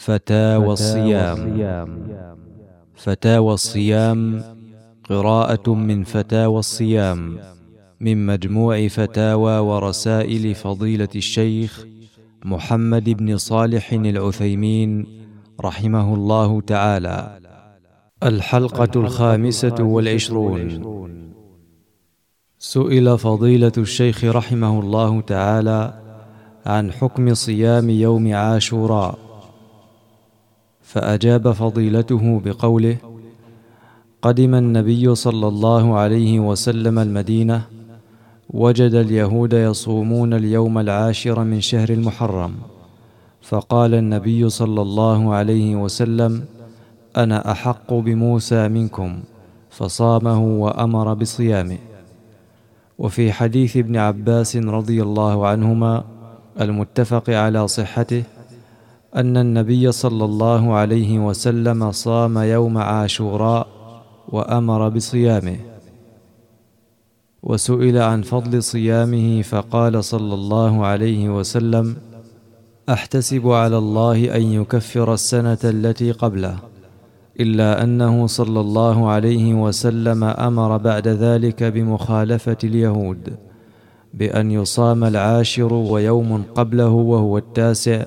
فتاوى الصيام. فتاوى الصيام قراءة من فتاوى الصيام من مجموع فتاوى ورسائل فضيلة الشيخ محمد بن صالح العثيمين رحمه الله تعالى. الحلقة الخامسة والعشرون. سئل فضيلة الشيخ رحمه الله تعالى عن حكم صيام يوم عاشوراء. فأجاب فضيلته بقوله قدم النبي صلى الله عليه وسلم المدينة وجد اليهود يصومون اليوم العاشر من شهر المحرم فقال النبي صلى الله عليه وسلم أنا أحق بموسى منكم فصامه وأمر بصيامه. وفي حديث ابن عباس رضي الله عنهما المتفق على صحته أن النبي صلى الله عليه وسلم صام يوم عاشوراء وأمر بصيامه وسئل عن فضل صيامه فقال صلى الله عليه وسلم أحتسب على الله أن يكفر السنة التي قبله إلا أنه صلى الله عليه وسلم أمر بعد ذلك بمخالفة اليهود بأن يصام العاشر ويوم قبله وهو التاسع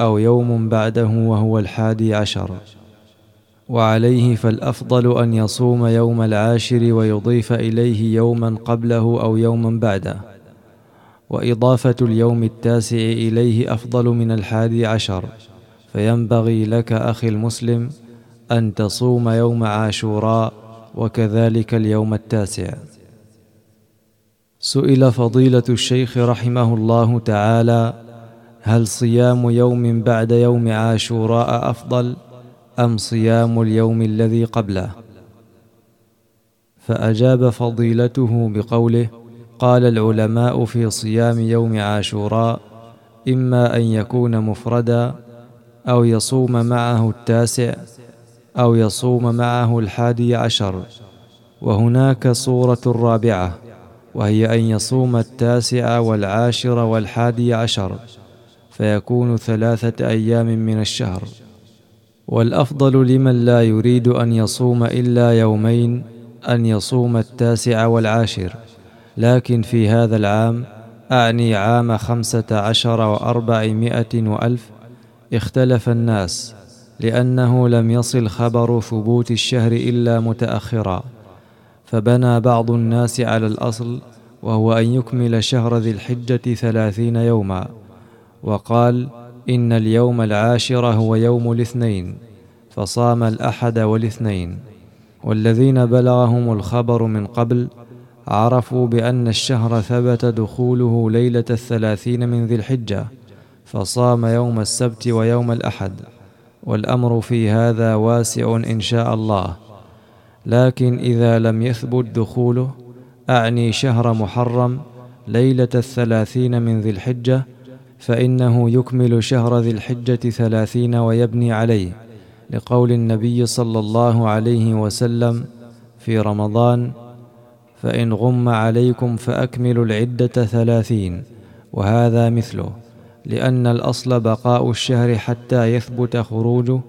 أو يوم بعده وهو الحادي عشر. وعليه فالأفضل أن يصوم يوم العاشر ويضيف إليه يوما قبله أو يوما بعده. وإضافة اليوم التاسع إليه أفضل من الحادي عشر. فينبغي لك أخي المسلم أن تصوم يوم عاشوراء وكذلك اليوم التاسع. سئل فضيلة الشيخ رحمه الله تعالى هل صيام يوم بعد يوم عاشوراء أفضل أم صيام اليوم الذي قبله؟ فأجاب فضيلته بقوله قال العلماء في صيام يوم عاشوراء إما أن يكون مفردا أو يصوم معه التاسع أو يصوم معه الحادي عشر. وهناك صورة رابعة وهي أن يصوم التاسع والعاشر والحادي عشر. فيكون ثلاثة أيام من الشهر. والأفضل لمن لا يريد أن يصوم إلا يومين أن يصوم التاسع والعاشر. لكن في هذا العام أعني عام خمسة عشر وأربعمائة وألف اختلف الناس لأنه لم يصل خبر ثبوت الشهر إلا متأخرا. فبنى بعض الناس على الأصل وهو أن يكمل شهر ذي الحجة ثلاثين يوما. وقال إن اليوم العاشر هو يوم الاثنين فصام الأحد والاثنين. والذين بلغهم الخبر من قبل عرفوا بأن الشهر ثبت دخوله ليلة الثلاثين من ذي الحجة فصام يوم السبت ويوم الأحد. والأمر في هذا واسع إن شاء الله. لكن إذا لم يثبت دخوله أعني شهر محرم ليلة الثلاثين من ذي الحجة فإنه يكمل شهر ذي الحجة ثلاثين ويبني عليه لقول النبي صلى الله عليه وسلم في رمضان فإن غم عليكم فأكملوا العدة ثلاثين وهذا مثله لأن الأصل بقاء الشهر حتى يثبت خروجه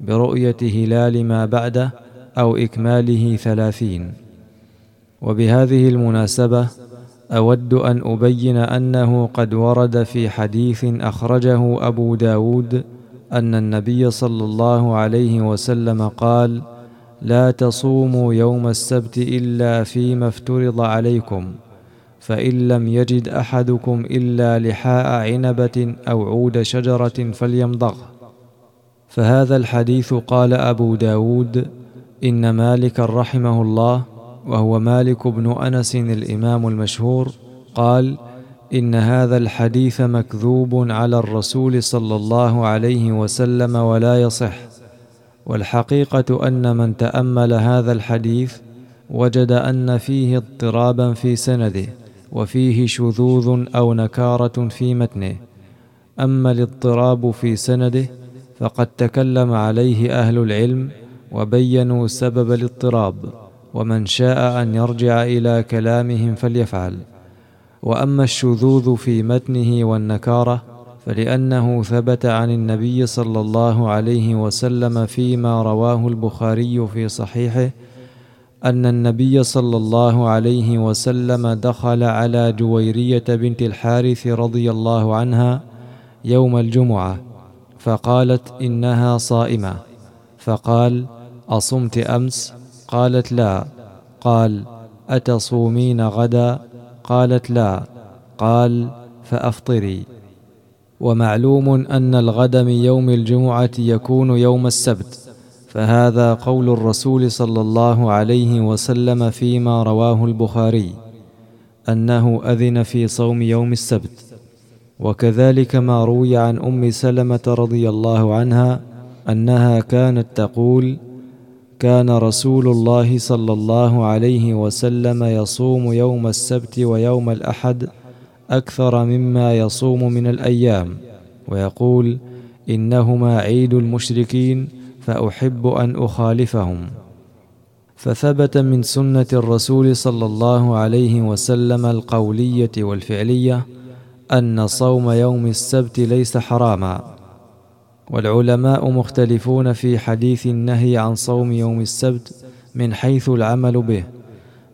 برؤية هلال ما بعده أو إكماله ثلاثين. وبهذه المناسبة أود أن أبين أنه قد ورد في حديث أخرجه أبو داود أن النبي صلى الله عليه وسلم قال لا تصوموا يوم السبت إلا فيما افترض عليكم فإن لم يجد أحدكم إلا لحاء عنبة أو عود شجرة فليمضغ. فهذا الحديث قال أبو داود إن مالك رحمه الله وهو مالك بن أنس الإمام المشهور قال إن هذا الحديث مكذوب على الرسول صلى الله عليه وسلم ولا يصح. والحقيقة أن من تأمل هذا الحديث وجد أن فيه اضطرابا في سنده وفيه شذوذ أو نكارة في متنه. أما الاضطراب في سنده فقد تكلم عليه أهل العلم وبينوا سبب الاضطراب. ومن شاء أن يرجع إلى كلامهم فليفعل. وأما الشذوذ في متنه والنكارة فلأنه ثبت عن النبي صلى الله عليه وسلم فيما رواه البخاري في صحيحه أن النبي صلى الله عليه وسلم دخل على جويرية بنت الحارث رضي الله عنها يوم الجمعة فقالت إنها صائمة. فقال أصمت أمس؟ قالت لا. قال أتصومين غدا؟ قالت لا. قال فأفطري. ومعلوم أن الغد من يوم الجمعة يكون يوم السبت. فهذا قول الرسول صلى الله عليه وسلم فيما رواه البخاري أنه أذن في صوم يوم السبت. وكذلك ما روي عن أم سلمة رضي الله عنها أنها كانت تقول كان رسول الله صلى الله عليه وسلم يصوم يوم السبت ويوم الأحد أكثر مما يصوم من الأيام ويقول إنهما عيد المشركين فأحب أن أخالفهم. فثبت من سنة الرسول صلى الله عليه وسلم القولية والفعلية أن صوم يوم السبت ليس حراما. والعلماء مختلفون في حديث النهي عن صوم يوم السبت من حيث العمل به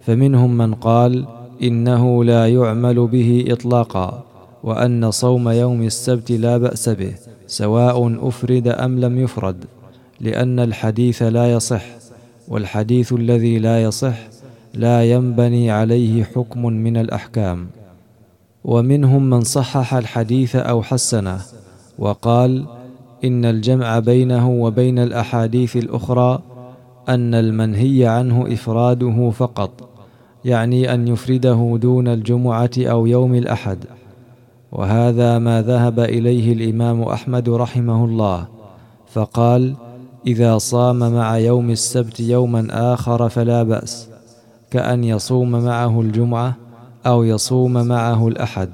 فمنهم من قال إنه لا يعمل به اطلاقا وأن صوم يوم السبت لا بأس به سواء أفرد أم لم يفرد لأن الحديث لا يصح والحديث الذي لا يصح لا ينبني عليه حكم من الأحكام. ومنهم من صحح الحديث أو حسنه وقال إن الجمع بينه وبين الأحاديث الأخرى أن المنهي عنه إفراده فقط يعني أن يفرده دون الجمعة أو يوم الأحد. وهذا ما ذهب إليه الإمام أحمد رحمه الله فقال إذا صام مع يوم السبت يوما آخر فلا بأس كأن يصوم معه الجمعة أو يصوم معه الأحد.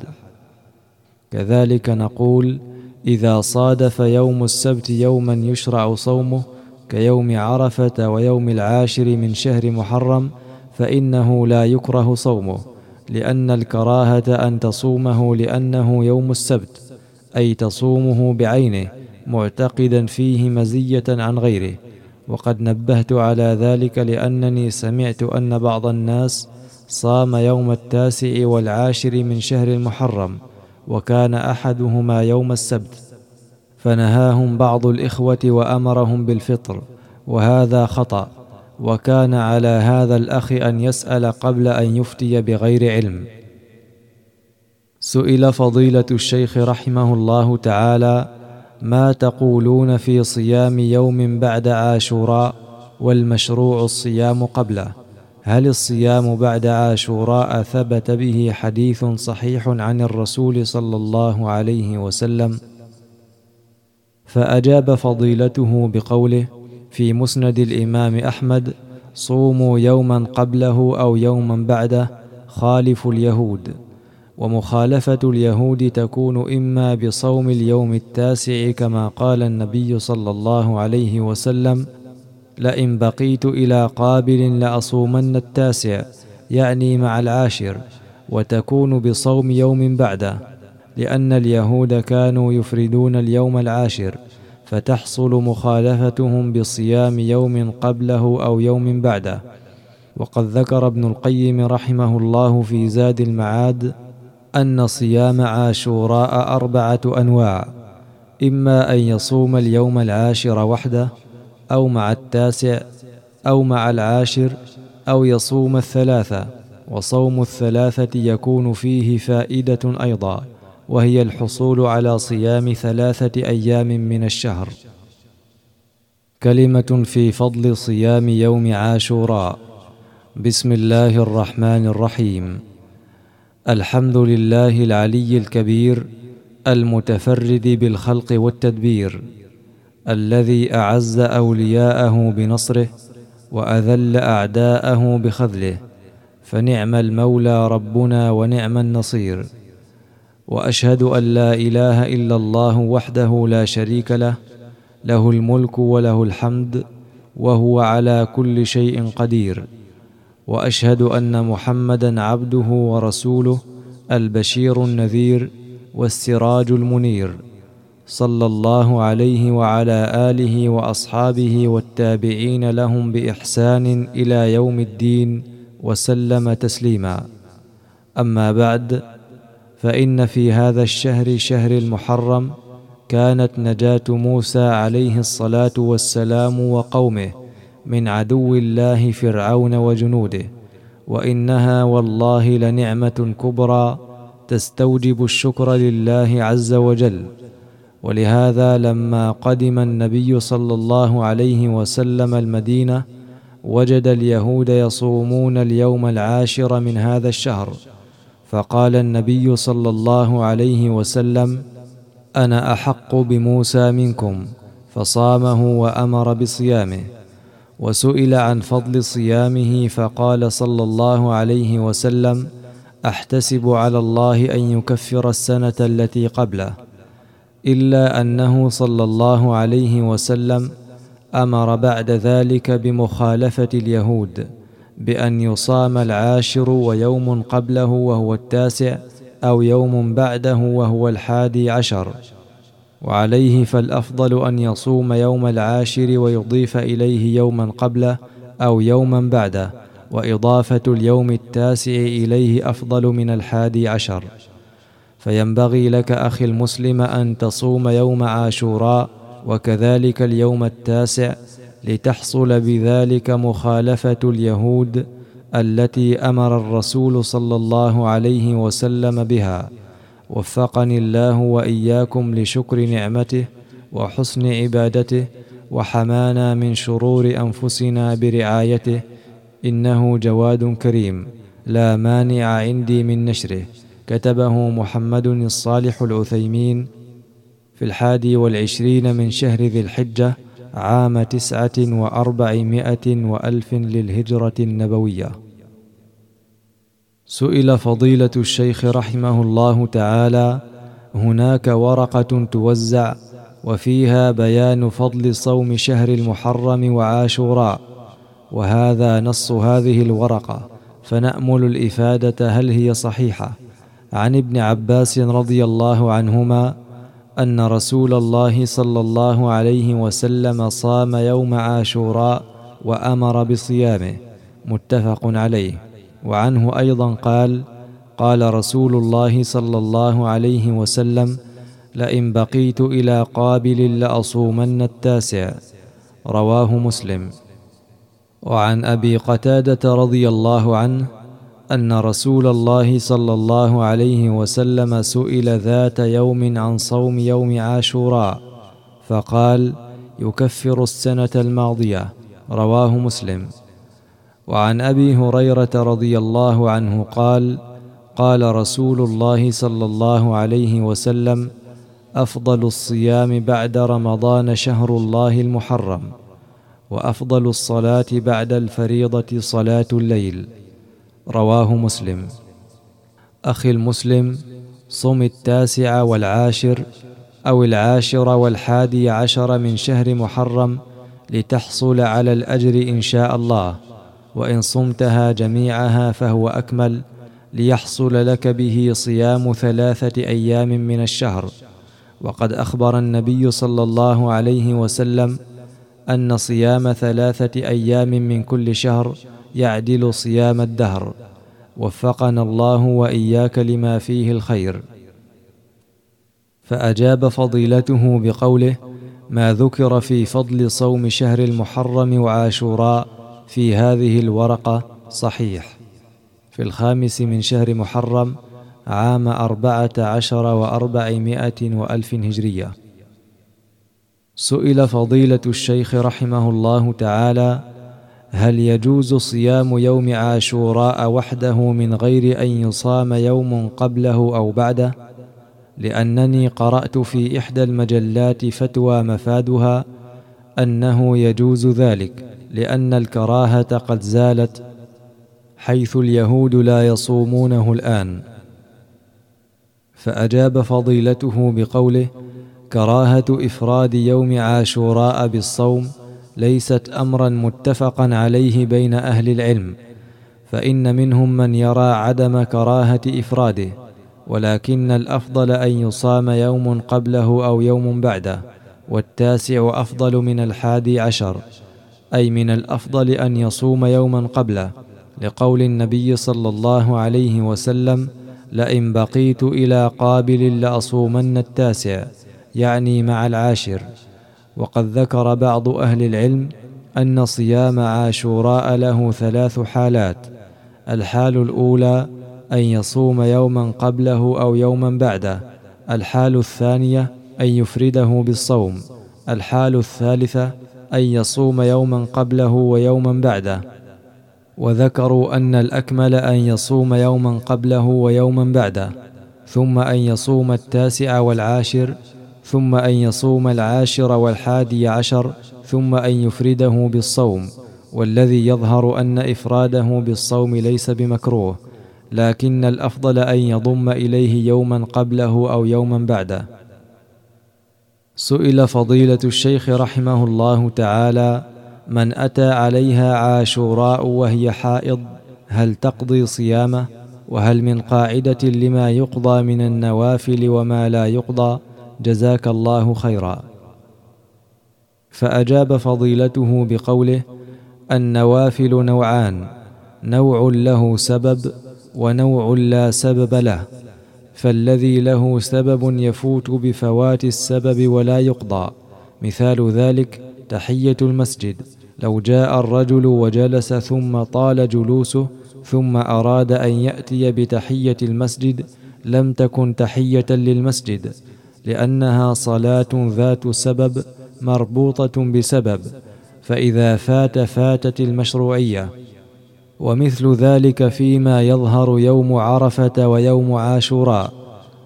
كذلك نقول إذا صادف يوم السبت يوما يشرع صومه كيوم عرفة ويوم العاشر من شهر محرم فإنه لا يكره صومه لأن الكراهة أن تصومه لأنه يوم السبت أي تصومه بعينه معتقدا فيه مزية عن غيره. وقد نبهت على ذلك لأنني سمعت أن بعض الناس صام يوم التاسع والعاشر من شهر المحرم. وكان أحدهما يوم السبت فنهاهم بعض الإخوة وأمرهم بالفطر وهذا خطأ وكان على هذا الأخ أن يسأل قبل أن يفتي بغير علم. سئل فضيلة الشيخ رحمه الله تعالى ما تقولون في صيام يوم بعد عاشوراء والمشروع الصيام قبله؟ هل الصيام بعد عاشوراء ثبت به حديث صحيح عن الرسول صلى الله عليه وسلم؟ فأجاب فضيلته بقوله في مسند الإمام أحمد صوموا يوما قبله أو يوما بعده خالفوا اليهود. ومخالفة اليهود تكون إما بصوم اليوم التاسع كما قال النبي صلى الله عليه وسلم لئن بقيت إلى قابل لأصومن التاسع يعني مع العاشر وتكون بصوم يوم بعده لأن اليهود كانوا يفردون اليوم العاشر فتحصل مخالفتهم بصيام يوم قبله أو يوم بعده وقد ذكر ابن القيم رحمه الله في زاد المعاد أن صيام عاشوراء أربعة أنواع إما أن يصوم اليوم العاشر وحده أو مع التاسع أو مع العاشر أو يصوم الثلاثه وصوم الثلاثة يكون فيه فائدة أيضا وهي الحصول على صيام ثلاثة أيام من الشهر. كلمة في فضل صيام يوم عاشوراء. بسم الله الرحمن الرحيم. الحمد لله العلي الكبير المتفرد بالخلق والتدبير. الذي أعز أولياءه بنصره وأذل أعداءه بخذله فنعم المولى ربنا ونعم النصير. وأشهد أن لا إله إلا الله وحده لا شريك له له الملك وله الحمد وهو على كل شيء قدير. وأشهد أن محمدا عبده ورسوله البشير النذير والسراج المنير. صلى الله عليه وعلى آله وأصحابه والتابعين لهم بإحسان إلى يوم الدين وسلم تسليما. أما بعد فإن في هذا الشهر شهر المحرم كانت نجاة موسى عليه الصلاة والسلام وقومه من عدو الله فرعون وجنوده وإنها والله لنعمة كبرى تستوجب الشكر لله عز وجل. ولهذا لما قدم النبي صلى الله عليه وسلم المدينة وجد اليهود يصومون اليوم العاشر من هذا الشهر. فقال النبي صلى الله عليه وسلم أنا أحق بموسى منكم. فصامه وأمر بصيامه. وسئل عن فضل صيامه فقال صلى الله عليه وسلم أحتسب على الله أن يكفر السنة التي قبله. إلا أنه صلى الله عليه وسلم أمر بعد ذلك بمخالفة اليهود بأن يصام العاشر ويوم قبله وهو التاسع أو يوم بعده وهو الحادي عشر. وعليه فالأفضل أن يصوم يوم العاشر ويضيف إليه يوما قبله أو يوما بعده وإضافة اليوم التاسع إليه أفضل من الحادي عشر. فينبغي لك أخي المسلم أن تصوم يوم عاشوراء وكذلك اليوم التاسع لتحصل بذلك مخالفة اليهود التي أمر الرسول صلى الله عليه وسلم بها. وفقني الله وإياكم لشكر نعمته وحسن عبادته وحمانا من شرور أنفسنا برعايته إنه جواد كريم. لا مانع عندي من نشره. كتبه محمد الصالح العثيمين في الحادي والعشرين من شهر ذي الحجة عام تسعة وأربعمائة وألف للهجرة النبوية. سئل فضيلة الشيخ رحمه الله تعالى هناك ورقة توزع وفيها بيان فضل صوم شهر المحرم وعاشوراء وهذا نص هذه الورقة فنأمل الإفادة هل هي صحيحة. عن ابن عباس رضي الله عنهما أن رسول الله صلى الله عليه وسلم صام يوم عاشوراء وأمر بصيامه متفق عليه. وعنه أيضا قال قال رسول الله صلى الله عليه وسلم لئن بقيت إلى قابل لأصومن التاسع. رواه مسلم. وعن أبي قتادة رضي الله عنه أن رسول الله صلى الله عليه وسلم سئل ذات يوم عن صوم يوم عاشوراء فقال يكفر السنة الماضية رواه مسلم. وعن أبي هريرة رضي الله عنه قال قال رسول الله صلى الله عليه وسلم أفضل الصيام بعد رمضان شهر الله المحرم وأفضل الصلاة بعد الفريضة صلاة الليل. رواه مسلم. أخي المسلم صم التاسع والعاشر أو العاشر والحادي عشر من شهر محرم لتحصل على الأجر إن شاء الله وإن صمتها جميعها فهو أكمل ليحصل لك به صيام ثلاثة أيام من الشهر. وقد أخبر النبي صلى الله عليه وسلم أن صيام ثلاثة أيام من كل شهر يعدل صيام الدهر. وفقنا الله وإياك لما فيه الخير. فأجاب فضيلته بقوله ما ذكر في فضل صوم شهر المحرم وعاشوراء في هذه الورقة صحيح. في الخامس من شهر محرم عام أربعة عشر وأربعمائة وألف هجرية. سئل فضيلة الشيخ رحمه الله تعالى هل يجوز صيام يوم عاشوراء وحده من غير أن يصام يوم قبله أو بعده؟ لأنني قرأت في إحدى المجلات فتوى مفادها أنه يجوز ذلك لأن الكراهة قد زالت حيث اليهود لا يصومونه الآن. فأجاب فضيلته بقوله كراهة إفراد يوم عاشوراء بالصوم ليست امرا متفقا عليه بين أهل العلم فإن منهم من يرى عدم كراهة إفراده ولكن الأفضل أن يصام يوم قبله أو يوم بعده والتاسع أفضل من الحادي عشر أي من الأفضل أن يصوم يوما قبله لقول النبي صلى الله عليه وسلم لئن بقيت إلى قابل لأصومن التاسع يعني مع العاشر. وقد ذكر بعض أهل العلم أن صيام عاشوراء له ثلاث حالات. الحال الأولى أن يصوم يوما قبله أو يوما بعده. الحال الثانية أن يفرده بالصوم. الحال الثالثة أن يصوم يوما قبله ويوما بعده. وذكروا أن الأكمل أن يصوم يوما قبله ويوما بعده. ثم أن يصوم التاسع والعاشر ثم أن يصوم العاشر والحادي عشر ثم أن يفرده بالصوم والذي يظهر أن إفراده بالصوم ليس بمكروه لكن الأفضل أن يضم إليه يوما قبله أو يوما بعده. سئل فضيلة الشيخ رحمه الله تعالى من أتى عليها عاشوراء وهي حائض هل تقضي صيامه؟ وهل من قاعدة لما يقضى من النوافل وما لا يقضى؟ جزاك الله خيرا. فأجاب فضيلته بقوله النوافل نوعان نوع له سبب ونوع لا سبب له فالذي له سبب يفوت بفوات السبب ولا يقضى. مثال ذلك تحية المسجد لو جاء الرجل وجلس ثم طال جلوسه ثم أراد أن يأتي بتحية المسجد لم تكن تحية للمسجد. لأنها صلاة ذات سبب مربوطة بسبب فإذا فات فاتت المشروعية. ومثل ذلك فيما يظهر يوم عرفة ويوم عاشوراء.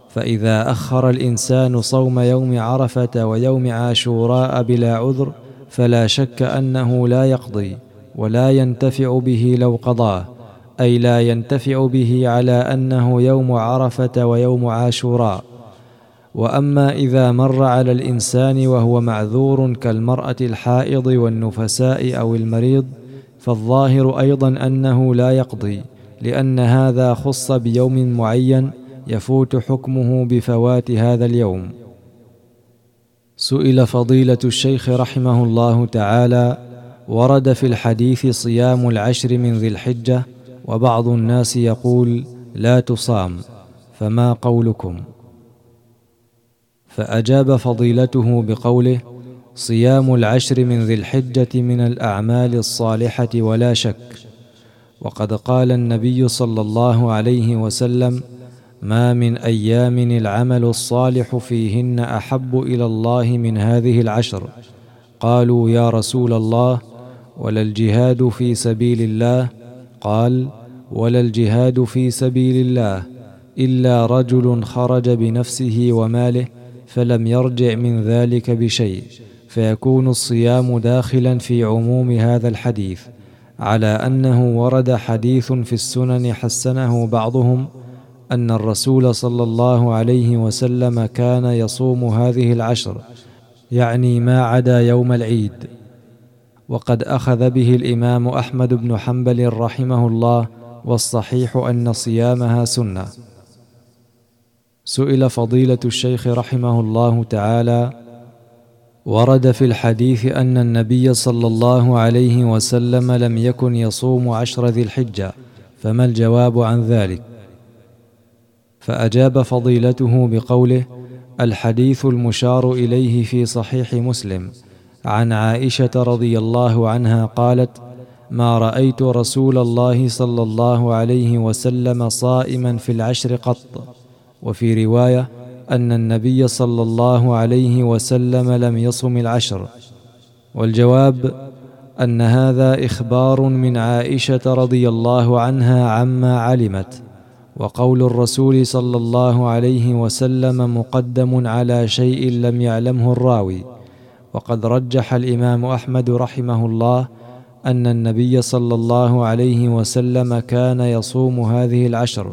فإذا أخر الإنسان صوم يوم عرفة ويوم عاشوراء بلا عذر فلا شك أنه لا يقضي ولا ينتفع به لو قضاه. أي لا ينتفع به على أنه يوم عرفة ويوم عاشوراء. وأما إذا مر على الإنسان وهو معذور كالمرأة الحائض والنفساء أو المريض فالظاهر أيضا أنه لا يقضي لأن هذا خص بيوم معين يفوت حكمه بفوات هذا اليوم. سئل فضيلة الشيخ رحمه الله تعالى ورد في الحديث صيام العشر من ذي الحجة وبعض الناس يقول لا تصام فما قولكم؟ فأجاب فضيلته بقوله صيام العشر من ذي الحجة من الأعمال الصالحة ولا شك. وقد قال النبي صلى الله عليه وسلم ما من أيام العمل الصالح فيهن أحب إلى الله من هذه العشر. قالوا يا رسول الله ولا الجهاد في سبيل الله؟ قال ولا الجهاد في سبيل الله إلا رجل خرج بنفسه وماله فلم يرجع من ذلك بشيء فيكون الصيام داخلا في عموم هذا الحديث على أنه ورد حديث في السنن حسنه بعضهم أن الرسول صلى الله عليه وسلم كان يصوم هذه العشر يعني ما عدا يوم العيد. وقد أخذ به الإمام أحمد بن حنبل رحمه الله والصحيح أن صيامها سنة. سئل فضيلة الشيخ رحمه الله تعالى ورد في الحديث أن النبي صلى الله عليه وسلم لم يكن يصوم عشر ذي الحجة فما الجواب عن ذلك؟ فأجاب فضيلته بقوله الحديث المشار إليه في صحيح مسلم عن عائشة رضي الله عنها قالت ما رأيت رسول الله صلى الله عليه وسلم صائما في العشر قط. وفي رواية أن النبي صلى الله عليه وسلم لم يصم العشر. والجواب أن هذا إخبار من عائشة رضي الله عنها عما علمت وقول الرسول صلى الله عليه وسلم مقدم على شيء لم يعلمه الراوي. وقد رجح الإمام أحمد رحمه الله أن النبي صلى الله عليه وسلم كان يصوم هذه العشر.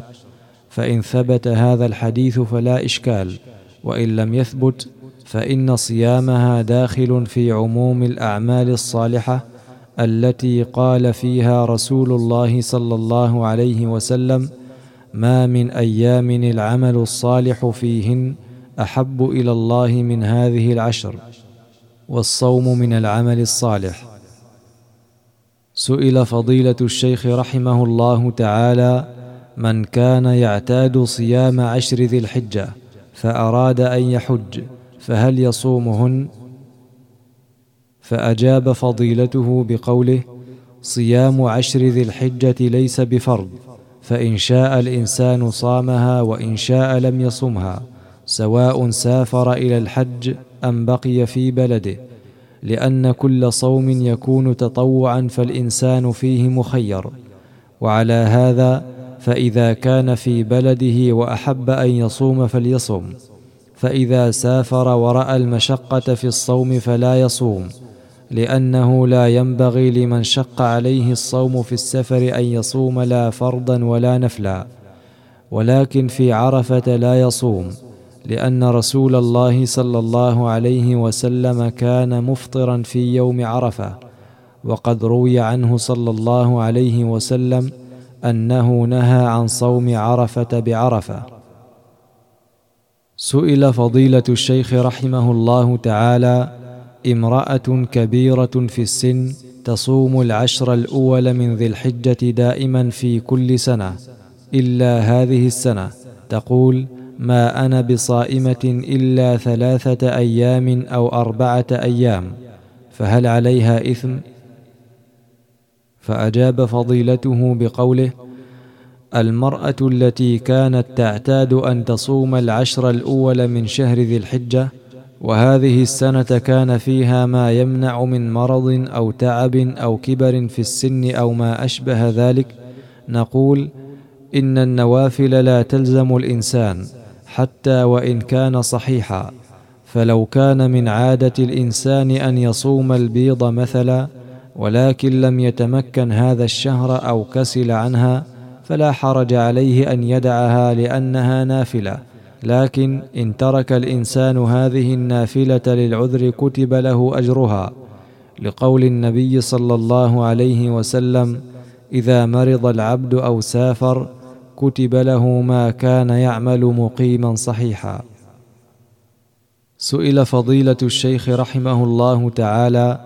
فإن ثبت هذا الحديث فلا إشكال وإن لم يثبت فإن صيامها داخل في عموم الأعمال الصالحة التي قال فيها رسول الله صلى الله عليه وسلم ما من أيام العمل الصالح فيهن أحب إلى الله من هذه العشر والصوم من العمل الصالح. سئل فضيلة الشيخ رحمه الله تعالى من كان يعتاد صيام عشر ذي الحجة فأراد أن يحج فهل يصومهن؟ فأجاب فضيلته بقوله صيام عشر ذي الحجة ليس بفرض فإن شاء الإنسان صامها وإن شاء لم يصمها سواء سافر إلى الحج أم بقي في بلده لأن كل صوم يكون تطوعا فالإنسان فيه مخير. وعلى هذا فإذا كان في بلده وأحب أن يصوم فليصم فإذا سافر ورأى المشقة في الصوم فلا يصوم لأنه لا ينبغي لمن شق عليه الصوم في السفر أن يصوم لا فرضا ولا نفلا. ولكن في عرفة لا يصوم لأن رسول الله صلى الله عليه وسلم كان مفطرا في يوم عرفة وقد روي عنه صلى الله عليه وسلم أنه نهى عن صوم عرفة بعرفة. سئل فضيلة الشيخ رحمه الله تعالى امرأة كبيرة في السن تصوم العشر الأول من ذي الحجة دائما في كل سنة إلا هذه السنة. تقول ما أنا بصائمة إلا ثلاثة أيام أو أربعة أيام فهل عليها إثم؟ فأجاب فضيلته بقوله المرأة التي كانت تعتاد أن تصوم العشر الأول من شهر ذي الحجة وهذه السنة كان فيها ما يمنع من مرض أو تعب أو كبر في السن أو ما أشبه ذلك نقول إن النوافل لا تلزم الإنسان حتى وإن كان صحيحا فلو كان من عادة الإنسان أن يصوم البيض مثلا ولكن لم يتمكن هذا الشهر أو كسل عنها فلا حرج عليه أن يدعها لأنها نافلة. لكن إن ترك الإنسان هذه النافلة للعذر كتب له أجرها. لقول النبي صلى الله عليه وسلم إذا مرض العبد أو سافر كتب له ما كان يعمل مقيما صحيحا. سئل فضيلة الشيخ رحمه الله تعالى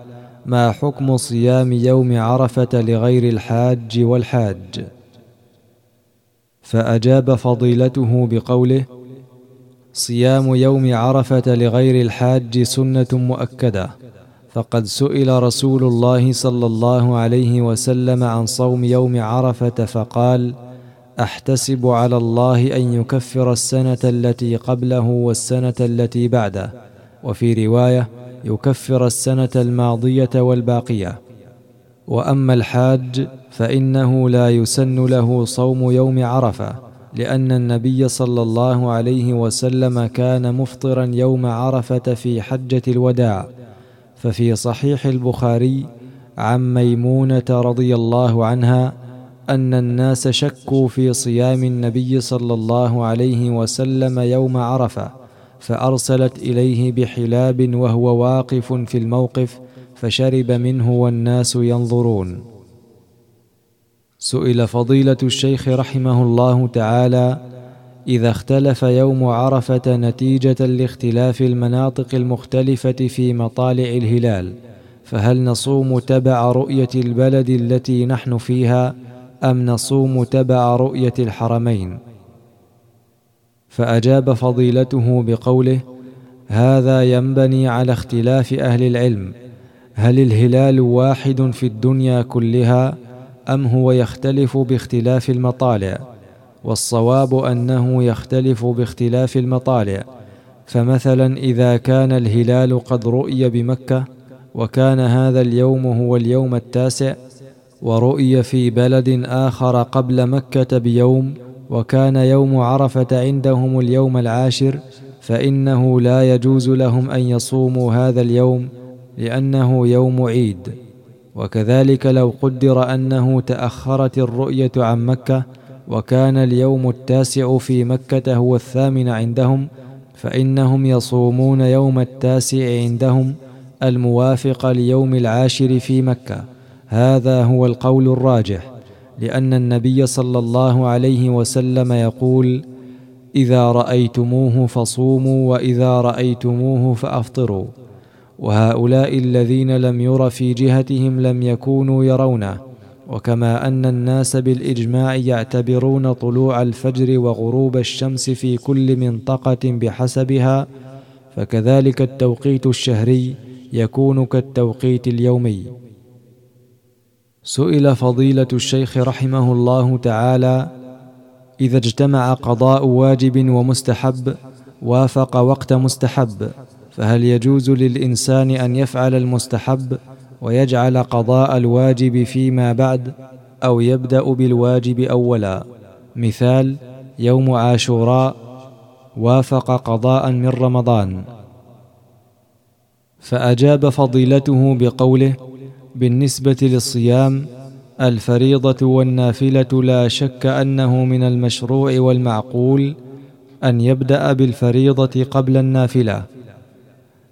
ما حكم صيام يوم عرفة لغير الحاج والحاج؟ فأجاب فضيلته بقوله صيام يوم عرفة لغير الحاج سنة مؤكدة فقد سئل رسول الله صلى الله عليه وسلم عن صوم يوم عرفة فقال أحتسب على الله أن يكفر السنة التي قبله والسنة التي بعده. وفي رواية يكفر السنة الماضية والباقية. وأما الحاج فإنه لا يسن له صوم يوم عرفة لأن النبي صلى الله عليه وسلم كان مفطرا يوم عرفة في حجة الوداع. ففي صحيح البخاري عن ميمونة رضي الله عنها أن الناس شكوا في صيام النبي صلى الله عليه وسلم يوم عرفة. فأرسلت إليه بحلاب وهو واقف في الموقف فشرب منه والناس ينظرون. سئل فضيلة الشيخ رحمه الله تعالى إذا اختلف يوم عرفة نتيجة لاختلاف المناطق المختلفة في مطالع الهلال فهل نصوم تبع رؤية البلد التي نحن فيها أم نصوم تبع رؤية الحرمين؟ فأجاب فضيلته بقوله هذا ينبني على اختلاف أهل العلم هل الهلال واحد في الدنيا كلها أم هو يختلف باختلاف المطالع؟ والصواب أنه يختلف باختلاف المطالع فمثلا إذا كان الهلال قد رؤي بمكة وكان هذا اليوم هو اليوم التاسع ورؤي في بلد آخر قبل مكة بيوم وكان يوم عرفة عندهم اليوم العاشر فإنه لا يجوز لهم أن يصوموا هذا اليوم لأنه يوم عيد. وكذلك لو قدر أنه تأخرت الرؤية عن مكة وكان اليوم التاسع في مكة هو الثامن عندهم فإنهم يصومون يوم التاسع عندهم الموافق ليوم العاشر في مكة. هذا هو القول الراجح. لأن النبي صلى الله عليه وسلم يقول إذا رأيتموه فصوموا وإذا رأيتموه فأفطروا. وهؤلاء الذين لم ير في جهتهم لم يكونوا يرونه. وكما أن الناس بالإجماع يعتبرون طلوع الفجر وغروب الشمس في كل منطقة بحسبها فكذلك التوقيت الشهري يكون كالتوقيت اليومي. سئل فضيلة الشيخ رحمه الله تعالى إذا اجتمع قضاء واجب ومستحب وافق وقت مستحب فهل يجوز للإنسان أن يفعل المستحب ويجعل قضاء الواجب فيما بعد أو يبدأ بالواجب أولا؟ مثال يوم عاشوراء وافق قضاء من رمضان. فأجاب فضيلته بقوله بالنسبة للصيام الفريضة والنافلة لا شك أنه من المشروع والمعقول أن يبدأ بالفريضة قبل النافلة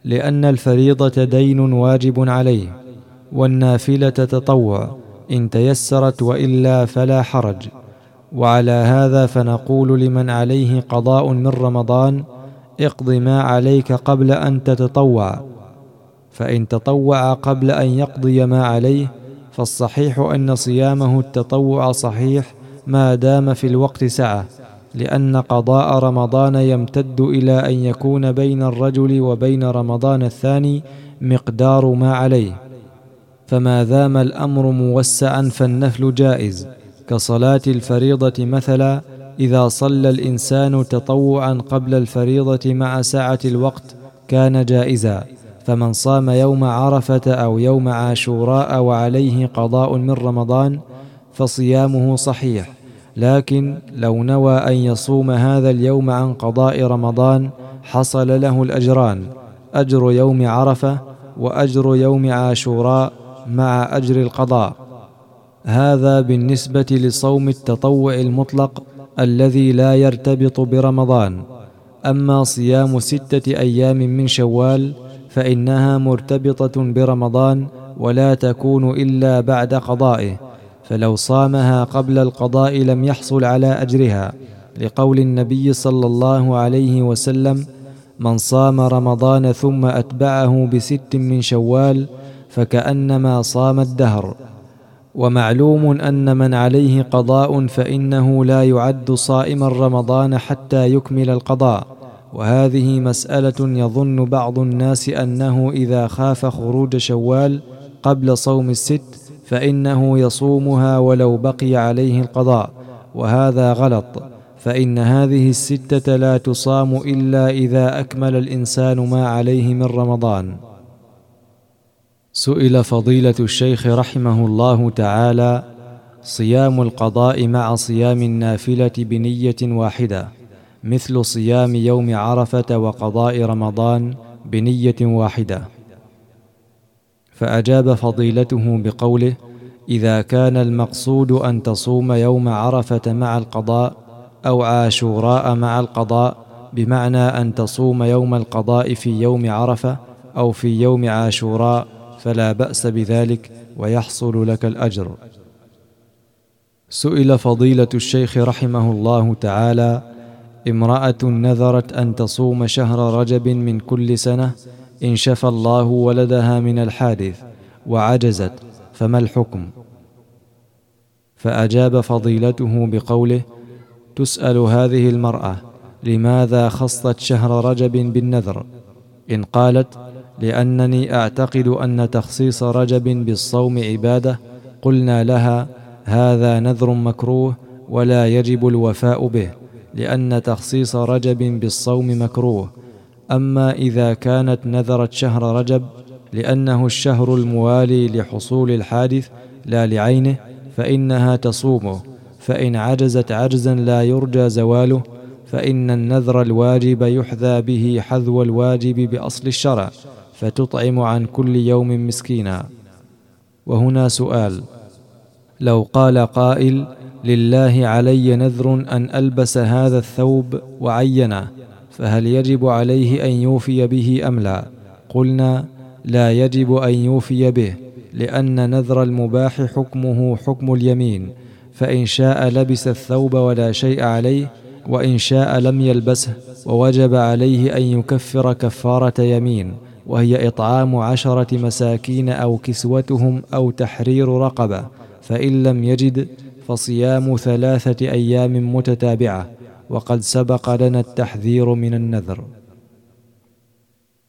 لأن الفريضة دين واجب عليه والنافلة تطوع إن تيسرت وإلا فلا حرج. وعلى هذا فنقول لمن عليه قضاء من رمضان اقض ما عليك قبل أن تتطوع. فإن تطوع قبل أن يقضي ما عليه فالصحيح أن صيامه التطوع صحيح ما دام في الوقت سعة لأن قضاء رمضان يمتد إلى أن يكون بين الرجل وبين رمضان الثاني مقدار ما عليه. فما دام الأمر موسعا فالنفل جائز كصلاة الفريضة مثلا إذا صلى الإنسان تطوعا قبل الفريضة مع سعه الوقت كان جائزا. فمن صام يوم عرفة أو يوم عاشوراء وعليه قضاء من رمضان فصيامه صحيح. لكن لو نوى أن يصوم هذا اليوم عن قضاء رمضان حصل له الأجران أجر يوم عرفة وأجر يوم عاشوراء مع أجر القضاء. هذا بالنسبة لصوم التطوع المطلق الذي لا يرتبط برمضان. أما صيام ستة أيام من شوال فإنها مرتبطة برمضان ولا تكون إلا بعد قضائه فلو صامها قبل القضاء لم يحصل على أجرها لقول النبي صلى الله عليه وسلم من صام رمضان ثم أتبعه بست من شوال فكأنما صام الدهر ومعلوم أن من عليه قضاء فإنه لا يعد صائما رمضان حتى يكمل القضاء. وهذه مسألة يظن بعض الناس أنه إذا خاف خروج شوال قبل صوم الست فإنه يصومها ولو بقي عليه القضاء وهذا غلط فإن هذه الستة لا تصام إلا إذا أكمل الإنسان ما عليه من رمضان. سئل فضيلة الشيخ رحمه الله تعالى صيام القضاء مع صيام النافلة بنية واحدة. مثل صيام يوم عرفة وقضاء رمضان بنية واحدة. فأجاب فضيلته بقوله إذا كان المقصود أن تصوم يوم عرفة مع القضاء أو عاشوراء مع القضاء بمعنى أن تصوم يوم القضاء في يوم عرفة أو في يوم عاشوراء فلا بأس بذلك ويحصل لك الأجر. سئل فضيلة الشيخ رحمه الله تعالى امرأة نذرت أن تصوم شهر رجب من كل سنة إن شفى الله ولدها من الحادث وعجزت فما الحكم؟ فأجاب فضيلته بقوله تسأل هذه المرأة لماذا خصت شهر رجب بالنذر؟ إن قالت لأنني أعتقد أن تخصيص رجب بالصوم عبادة قلنا لها هذا نذر مكروه ولا يجب الوفاء به. لأن تخصيص رجب بالصوم مكروه. أما إذا كانت نذرت شهر رجب لأنه الشهر الموالي لحصول الحادث لا لعينه فإنها تصومه. فإن عجزت عجزا لا يرجى زواله فإن النذر الواجب يحذى به حذو الواجب بأصل الشرع فتطعم عن كل يوم مسكينا. وهنا سؤال. لو قال قائل لله علي نذر أن ألبس هذا الثوب وعينه فهل يجب عليه أن يوفي به أم لا؟ قلنا لا يجب أن يوفي به لأن نذر المباح حكمه حكم اليمين فإن شاء لبس الثوب ولا شيء عليه وإن شاء لم يلبسه ووجب عليه أن يكفر كفارة يمين وهي إطعام عشرة مساكين أو كسوتهم أو تحرير رقبة فإن لم يجد فصيام ثلاثة أيام متتابعة وقد سبق لنا التحذير من النذر.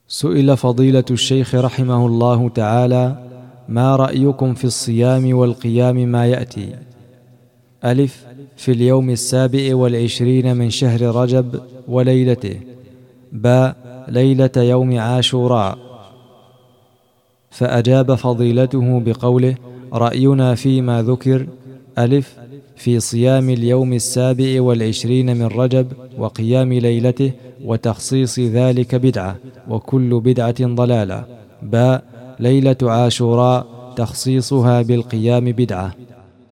سئل فضيلة الشيخ رحمه الله تعالى ما رأيكم في الصيام والقيام ما يأتي؟ ألف في اليوم السابع والعشرين من شهر رجب وليلته. باء ليلة يوم عاشوراء. فأجاب فضيلته بقوله رأينا فيما ذكر ألف في صيام اليوم السابع والعشرين من رجب وقيام ليلته وتخصيص ذلك بدعة وكل بدعة ضلالة. باء ليلة عاشوراء تخصيصها بالقيام بدعة.